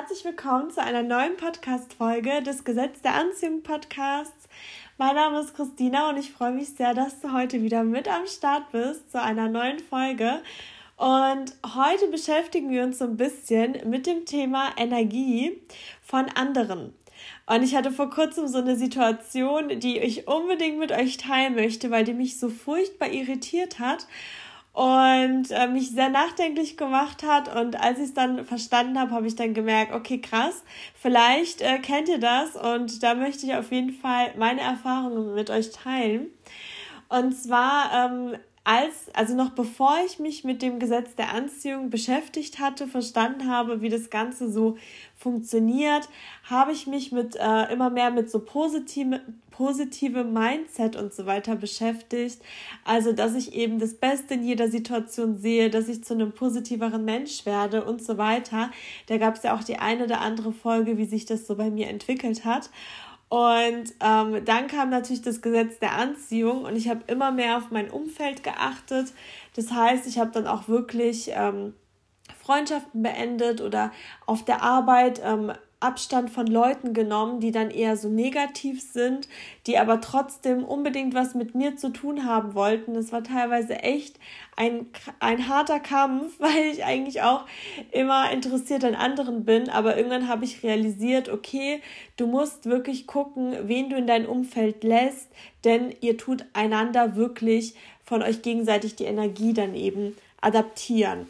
herzlich willkommen zu einer neuen Podcast-Folge des Gesetz der Anziehung Podcasts. Mein Name ist Christina und ich freue mich sehr, dass du heute wieder mit am Start bist zu einer neuen Folge. Und heute beschäftigen wir uns so ein bisschen mit dem Thema Energie von anderen. Und ich hatte vor kurzem so eine Situation, die ich unbedingt mit euch teilen möchte, weil die mich so furchtbar irritiert hat und äh, mich sehr nachdenklich gemacht hat. Und als ich es dann verstanden habe, habe ich dann gemerkt, okay, krass, vielleicht äh, kennt ihr das und da möchte ich auf jeden Fall meine Erfahrungen mit euch teilen. Und zwar ähm, als, also noch bevor ich mich mit dem Gesetz der Anziehung beschäftigt hatte, verstanden habe, wie das Ganze so funktioniert, habe ich mich mit äh, immer mehr mit so positive, positive Mindset und so weiter beschäftigt. Also, dass ich eben das Beste in jeder Situation sehe, dass ich zu einem positiveren Mensch werde und so weiter. Da gab es ja auch die eine oder andere Folge, wie sich das so bei mir entwickelt hat. Und ähm, dann kam natürlich das Gesetz der Anziehung und ich habe immer mehr auf mein Umfeld geachtet. Das heißt, ich habe dann auch wirklich ähm, Freundschaften beendet oder auf der Arbeit ähm, Abstand von Leuten genommen, die dann eher so negativ sind, die aber trotzdem unbedingt was mit mir zu tun haben wollten. Das war teilweise echt ein, ein harter Kampf, weil ich eigentlich auch immer interessiert an anderen bin. Aber irgendwann habe ich realisiert, okay, du musst wirklich gucken, wen du in dein Umfeld lässt, denn ihr tut einander wirklich von euch gegenseitig die Energie dann eben adaptieren.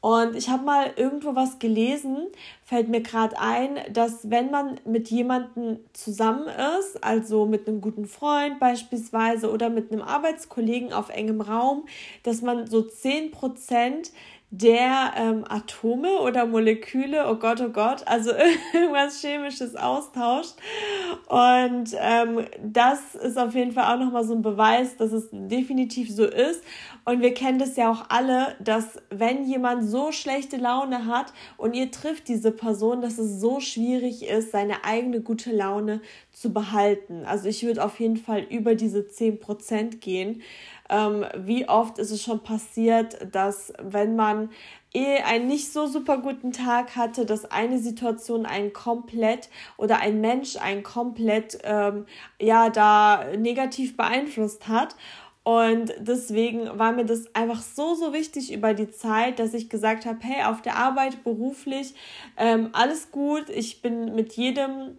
Und ich habe mal irgendwo was gelesen, fällt mir gerade ein, dass wenn man mit jemandem zusammen ist, also mit einem guten Freund beispielsweise oder mit einem Arbeitskollegen auf engem Raum, dass man so 10% der ähm, Atome oder Moleküle, oh Gott, oh Gott, also irgendwas Chemisches austauscht. Und ähm, das ist auf jeden Fall auch nochmal so ein Beweis, dass es definitiv so ist. Und wir kennen das ja auch alle, dass wenn jemand so schlechte Laune hat und ihr trifft diese Person, dass es so schwierig ist, seine eigene gute Laune zu behalten. Also ich würde auf jeden Fall über diese 10% gehen. Ähm, wie oft ist es schon passiert, dass wenn man eh einen nicht so super guten Tag hatte, dass eine Situation einen komplett oder ein Mensch einen komplett ähm, ja da negativ beeinflusst hat. Und deswegen war mir das einfach so, so wichtig über die Zeit, dass ich gesagt habe, hey, auf der Arbeit, beruflich, ähm, alles gut. Ich bin mit jedem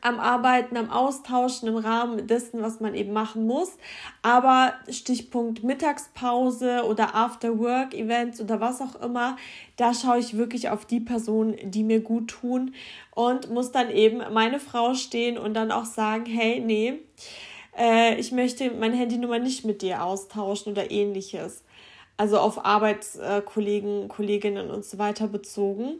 am Arbeiten, am Austauschen im Rahmen dessen, was man eben machen muss. Aber Stichpunkt Mittagspause oder After-Work-Events oder was auch immer, da schaue ich wirklich auf die Personen, die mir gut tun und muss dann eben meine Frau stehen und dann auch sagen, hey, nee, äh, ich möchte meine Handynummer nicht mit dir austauschen oder ähnliches. Also auf Arbeitskollegen, Kolleginnen und so weiter bezogen.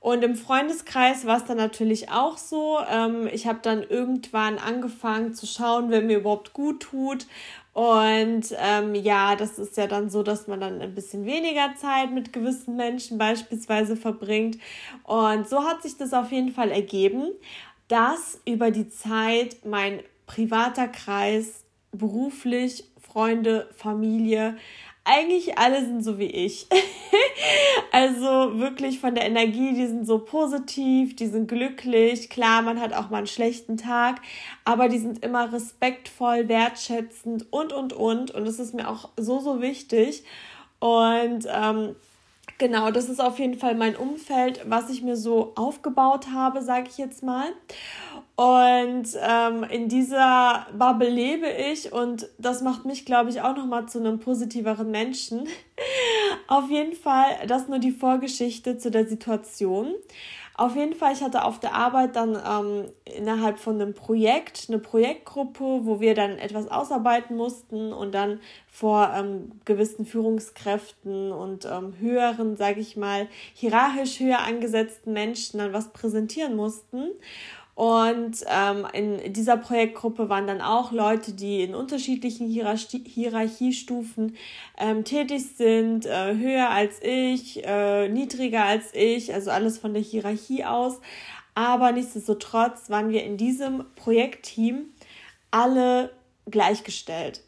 Und im Freundeskreis war es dann natürlich auch so. Ähm, ich habe dann irgendwann angefangen zu schauen, wer mir überhaupt gut tut. Und ähm, ja, das ist ja dann so, dass man dann ein bisschen weniger Zeit mit gewissen Menschen beispielsweise verbringt. Und so hat sich das auf jeden Fall ergeben, dass über die Zeit mein privater Kreis, beruflich, Freunde, Familie eigentlich alle sind so wie ich. also wirklich von der Energie, die sind so positiv, die sind glücklich. Klar, man hat auch mal einen schlechten Tag, aber die sind immer respektvoll, wertschätzend und, und, und. Und das ist mir auch so, so wichtig. Und ähm, genau, das ist auf jeden Fall mein Umfeld, was ich mir so aufgebaut habe, sage ich jetzt mal. Und ähm, in dieser Bubble lebe ich und das macht mich, glaube ich, auch nochmal zu einem positiveren Menschen. auf jeden Fall, das nur die Vorgeschichte zu der Situation. Auf jeden Fall, ich hatte auf der Arbeit dann ähm, innerhalb von einem Projekt, eine Projektgruppe, wo wir dann etwas ausarbeiten mussten und dann vor ähm, gewissen Führungskräften und ähm, höheren, sage ich mal, hierarchisch höher angesetzten Menschen dann was präsentieren mussten. Und ähm, in dieser Projektgruppe waren dann auch Leute, die in unterschiedlichen Hierarchie Hierarchiestufen ähm, tätig sind, äh, höher als ich, äh, niedriger als ich, also alles von der Hierarchie aus. Aber nichtsdestotrotz waren wir in diesem Projektteam alle gleichgestellt.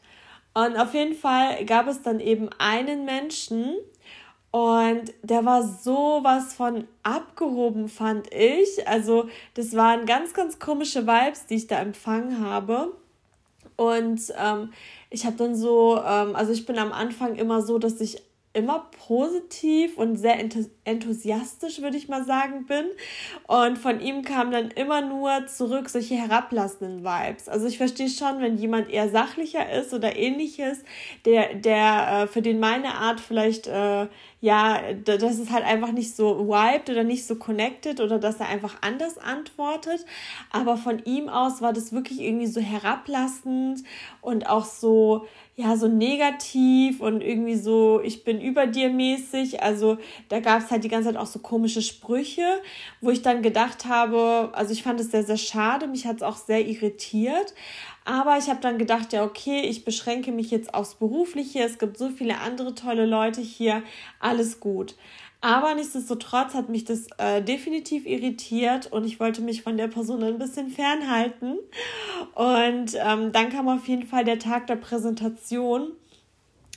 Und auf jeden Fall gab es dann eben einen Menschen, Und der war sowas von abgehoben, fand ich. Also, das waren ganz, ganz komische Vibes, die ich da empfangen habe. Und ähm, ich habe dann so, ähm, also ich bin am Anfang immer so, dass ich immer positiv und sehr enthusiastisch, würde ich mal sagen, bin. Und von ihm kamen dann immer nur zurück solche herablassenden Vibes. Also ich verstehe schon, wenn jemand eher sachlicher ist oder ähnliches, der, der, äh, für den meine Art vielleicht, äh, ja, dass es halt einfach nicht so vibed oder nicht so connected oder dass er einfach anders antwortet. Aber von ihm aus war das wirklich irgendwie so herablassend und auch so, ja, so negativ und irgendwie so, ich bin über dir mäßig. Also da gab es halt die ganze Zeit auch so komische Sprüche, wo ich dann gedacht habe, also ich fand es sehr, sehr schade, mich hat es auch sehr irritiert. Aber ich habe dann gedacht, ja, okay, ich beschränke mich jetzt aufs Berufliche. Es gibt so viele andere tolle Leute hier. Alles gut. Aber nichtsdestotrotz hat mich das äh, definitiv irritiert und ich wollte mich von der Person ein bisschen fernhalten. Und ähm, dann kam auf jeden Fall der Tag der Präsentation.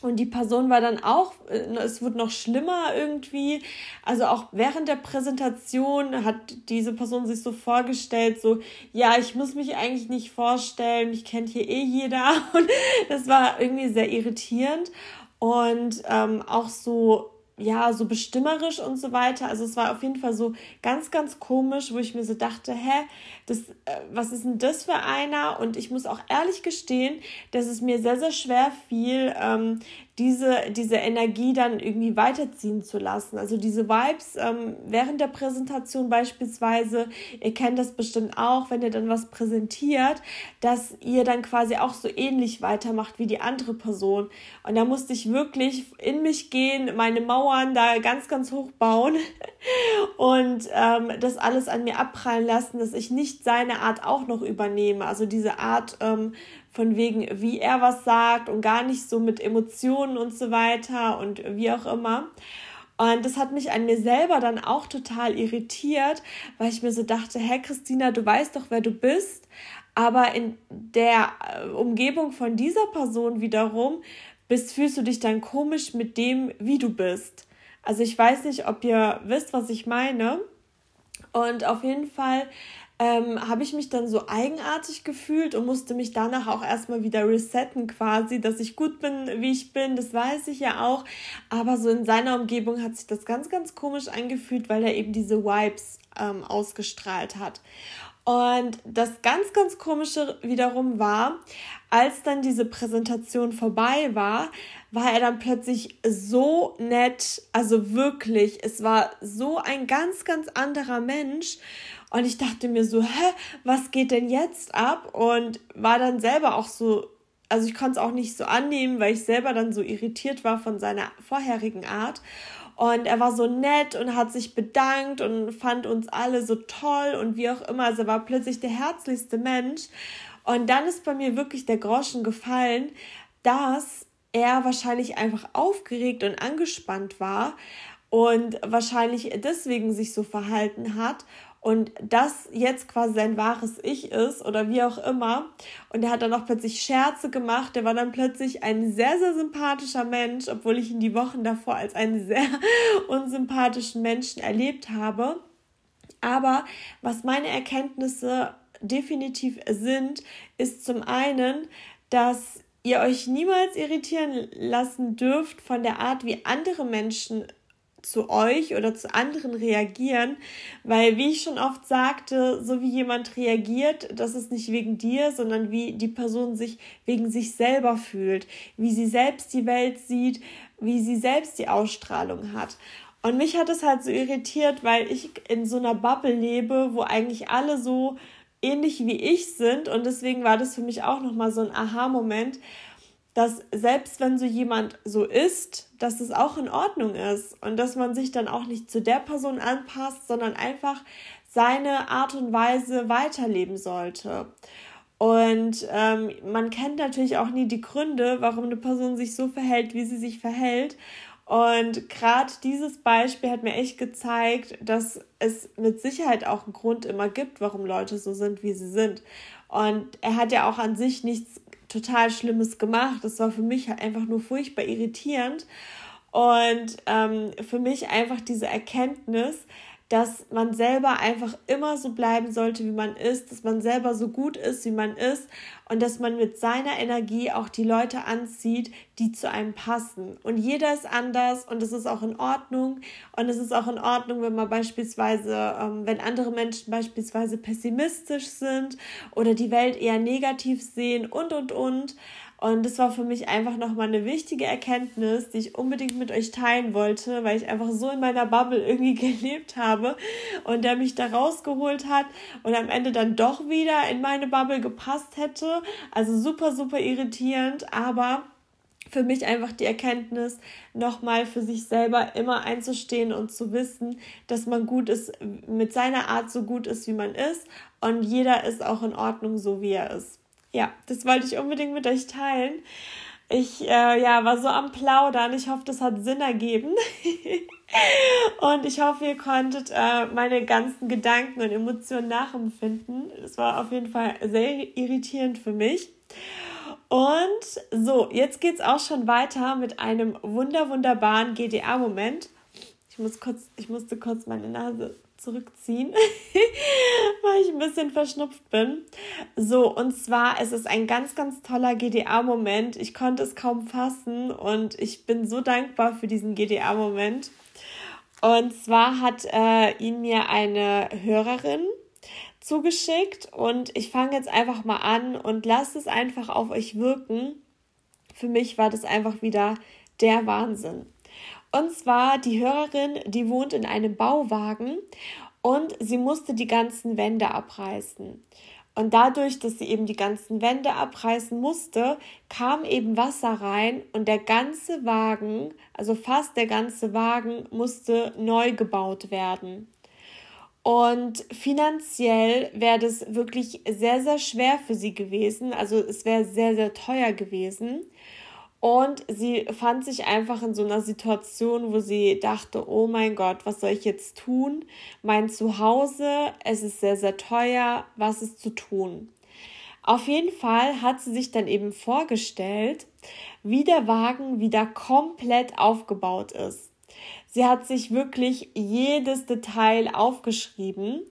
Und die Person war dann auch, äh, es wurde noch schlimmer irgendwie. Also auch während der Präsentation hat diese Person sich so vorgestellt, so, ja, ich muss mich eigentlich nicht vorstellen, mich kennt hier eh jeder. Und das war irgendwie sehr irritierend. Und ähm, auch so ja, so bestimmerisch und so weiter. Also es war auf jeden Fall so ganz, ganz komisch, wo ich mir so dachte, hä, das, äh, was ist denn das für einer? Und ich muss auch ehrlich gestehen, dass es mir sehr, sehr schwer fiel, ähm, diese, diese Energie dann irgendwie weiterziehen zu lassen. Also diese Vibes ähm, während der Präsentation beispielsweise, ihr kennt das bestimmt auch, wenn ihr dann was präsentiert, dass ihr dann quasi auch so ähnlich weitermacht wie die andere Person. Und da musste ich wirklich in mich gehen, meine Mauern da ganz, ganz hoch bauen und ähm, das alles an mir abprallen lassen, dass ich nicht seine Art auch noch übernehme. Also diese Art ähm, von wegen, wie er was sagt und gar nicht so mit Emotionen und so weiter und wie auch immer. Und das hat mich an mir selber dann auch total irritiert, weil ich mir so dachte, hä Christina, du weißt doch, wer du bist, aber in der äh, Umgebung von dieser Person wiederum bist, fühlst du dich dann komisch mit dem, wie du bist. Also ich weiß nicht, ob ihr wisst, was ich meine. Und auf jeden Fall ähm, habe ich mich dann so eigenartig gefühlt und musste mich danach auch erstmal wieder resetten quasi, dass ich gut bin, wie ich bin, das weiß ich ja auch. Aber so in seiner Umgebung hat sich das ganz, ganz komisch angefühlt, weil er eben diese Vibes ähm, ausgestrahlt hat. Und das ganz, ganz komische wiederum war, als dann diese Präsentation vorbei war, war er dann plötzlich so nett, also wirklich, es war so ein ganz, ganz anderer Mensch. Und ich dachte mir so, hä, was geht denn jetzt ab? Und war dann selber auch so, also ich konnte es auch nicht so annehmen, weil ich selber dann so irritiert war von seiner vorherigen Art. Und er war so nett und hat sich bedankt und fand uns alle so toll und wie auch immer. Also er war plötzlich der herzlichste Mensch. Und dann ist bei mir wirklich der Groschen gefallen, dass er wahrscheinlich einfach aufgeregt und angespannt war und wahrscheinlich deswegen sich so verhalten hat und das jetzt quasi sein wahres Ich ist oder wie auch immer. Und er hat dann auch plötzlich Scherze gemacht. Der war dann plötzlich ein sehr, sehr sympathischer Mensch, obwohl ich ihn die Wochen davor als einen sehr unsympathischen Menschen erlebt habe. Aber was meine Erkenntnisse definitiv sind, ist zum einen, dass ihr euch niemals irritieren lassen dürft von der Art, wie andere Menschen zu euch oder zu anderen reagieren, weil wie ich schon oft sagte, so wie jemand reagiert, das ist nicht wegen dir, sondern wie die Person sich wegen sich selber fühlt, wie sie selbst die Welt sieht, wie sie selbst die Ausstrahlung hat. Und mich hat es halt so irritiert, weil ich in so einer Bubble lebe, wo eigentlich alle so ähnlich wie ich sind und deswegen war das für mich auch noch mal so ein Aha-Moment, dass selbst wenn so jemand so ist, dass es auch in Ordnung ist und dass man sich dann auch nicht zu der Person anpasst, sondern einfach seine Art und Weise weiterleben sollte. Und ähm, man kennt natürlich auch nie die Gründe, warum eine Person sich so verhält, wie sie sich verhält. Und gerade dieses Beispiel hat mir echt gezeigt, dass es mit Sicherheit auch einen Grund immer gibt, warum Leute so sind, wie sie sind. Und er hat ja auch an sich nichts total Schlimmes gemacht. Das war für mich halt einfach nur furchtbar irritierend. Und ähm, für mich einfach diese Erkenntnis, dass man selber einfach immer so bleiben sollte, wie man ist, dass man selber so gut ist, wie man ist und dass man mit seiner Energie auch die Leute anzieht, die zu einem passen. Und jeder ist anders und es ist auch in Ordnung. Und es ist auch in Ordnung, wenn man beispielsweise, ähm, wenn andere Menschen beispielsweise pessimistisch sind oder die Welt eher negativ sehen und, und, und. Und das war für mich einfach nochmal eine wichtige Erkenntnis, die ich unbedingt mit euch teilen wollte, weil ich einfach so in meiner Bubble irgendwie gelebt habe und der mich da rausgeholt hat und am Ende dann doch wieder in meine Bubble gepasst hätte. Also super, super irritierend, aber für mich einfach die Erkenntnis, nochmal für sich selber immer einzustehen und zu wissen, dass man gut ist, mit seiner Art so gut ist, wie man ist und jeder ist auch in Ordnung, so wie er ist ja, das wollte ich unbedingt mit euch teilen. Ich äh, ja, war so am Plaudern. Ich hoffe, das hat Sinn ergeben. und ich hoffe, ihr konntet äh, meine ganzen Gedanken und Emotionen nachempfinden. Es war auf jeden Fall sehr irritierend für mich. Und so, jetzt geht es auch schon weiter mit einem wunder wunderbaren GDA-Moment. Ich muss kurz, ich musste kurz meine Nase zurückziehen, weil ich ein bisschen verschnupft bin. So, und zwar es ist ein ganz, ganz toller GDA-Moment. Ich konnte es kaum fassen und ich bin so dankbar für diesen GDA-Moment. Und zwar hat äh, ihn mir eine Hörerin zugeschickt und ich fange jetzt einfach mal an und lasst es einfach auf euch wirken. Für mich war das einfach wieder der Wahnsinn. Und zwar die Hörerin, die wohnt in einem Bauwagen und sie musste die ganzen Wände abreißen. Und dadurch, dass sie eben die ganzen Wände abreißen musste, kam eben Wasser rein und der ganze Wagen, also fast der ganze Wagen, musste neu gebaut werden. Und finanziell wäre das wirklich sehr, sehr schwer für sie gewesen. Also es wäre sehr, sehr teuer gewesen. Und sie fand sich einfach in so einer Situation, wo sie dachte, oh mein Gott, was soll ich jetzt tun? Mein Zuhause, es ist sehr, sehr teuer, was ist zu tun? Auf jeden Fall hat sie sich dann eben vorgestellt, wie der Wagen wieder komplett aufgebaut ist. Sie hat sich wirklich jedes Detail aufgeschrieben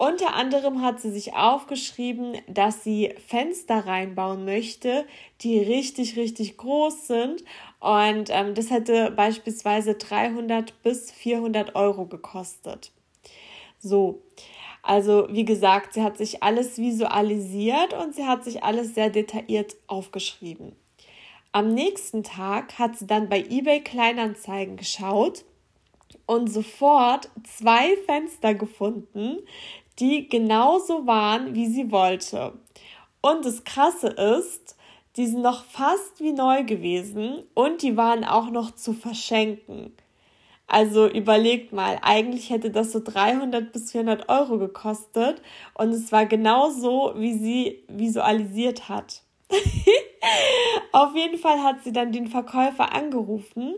unter anderem hat sie sich aufgeschrieben, dass sie Fenster reinbauen möchte, die richtig, richtig groß sind. Und ähm, das hätte beispielsweise 300 bis 400 Euro gekostet. So, also wie gesagt, sie hat sich alles visualisiert und sie hat sich alles sehr detailliert aufgeschrieben. Am nächsten Tag hat sie dann bei eBay Kleinanzeigen geschaut und sofort zwei Fenster gefunden, die genauso waren, wie sie wollte. Und das Krasse ist, die sind noch fast wie neu gewesen und die waren auch noch zu verschenken. Also überlegt mal, eigentlich hätte das so 300 bis 400 Euro gekostet und es war genau so, wie sie visualisiert hat. Auf jeden Fall hat sie dann den Verkäufer angerufen,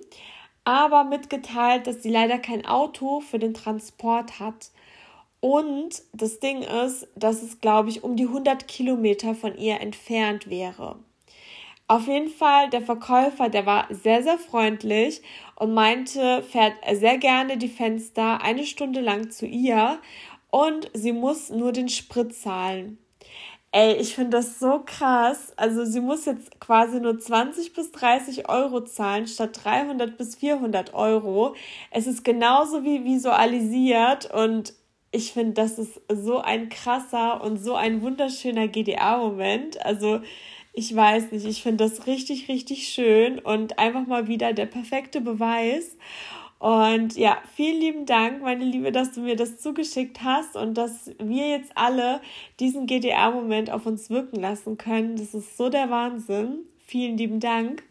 aber mitgeteilt, dass sie leider kein Auto für den Transport hat und das Ding ist, dass es, glaube ich, um die 100 Kilometer von ihr entfernt wäre. Auf jeden Fall, der Verkäufer, der war sehr, sehr freundlich und meinte, fährt sehr gerne die Fenster eine Stunde lang zu ihr und sie muss nur den Sprit zahlen. Ey, ich finde das so krass. Also sie muss jetzt quasi nur 20 bis 30 Euro zahlen statt 300 bis 400 Euro. Es ist genauso wie visualisiert und ich finde, das ist so ein krasser und so ein wunderschöner GDA-Moment. Also ich weiß nicht, ich finde das richtig, richtig schön und einfach mal wieder der perfekte Beweis. Und ja, vielen lieben Dank, meine Liebe, dass du mir das zugeschickt hast und dass wir jetzt alle diesen GDA-Moment auf uns wirken lassen können. Das ist so der Wahnsinn. Vielen lieben Dank.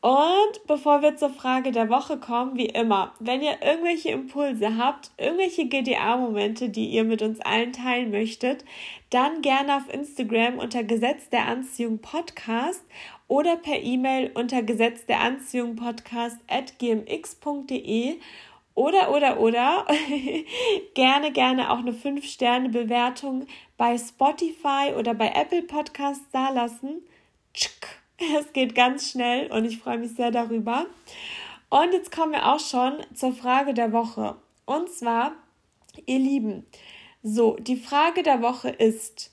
Und bevor wir zur Frage der Woche kommen, wie immer, wenn ihr irgendwelche Impulse habt, irgendwelche GDA-Momente, die ihr mit uns allen teilen möchtet, dann gerne auf Instagram unter Gesetz der Anziehung Podcast oder per E-Mail unter Gesetz der Anziehung Podcast at gmx.de oder, oder, oder gerne, gerne auch eine 5-Sterne-Bewertung bei Spotify oder bei Apple Podcasts dalassen. Tschk. Es geht ganz schnell und ich freue mich sehr darüber. Und jetzt kommen wir auch schon zur Frage der Woche. Und zwar, ihr Lieben, so, die Frage der Woche ist,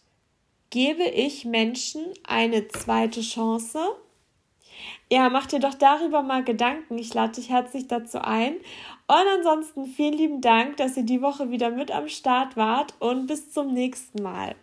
gebe ich Menschen eine zweite Chance? Ja, mach dir doch darüber mal Gedanken. Ich lade dich herzlich dazu ein. Und ansonsten vielen lieben Dank, dass ihr die Woche wieder mit am Start wart und bis zum nächsten Mal.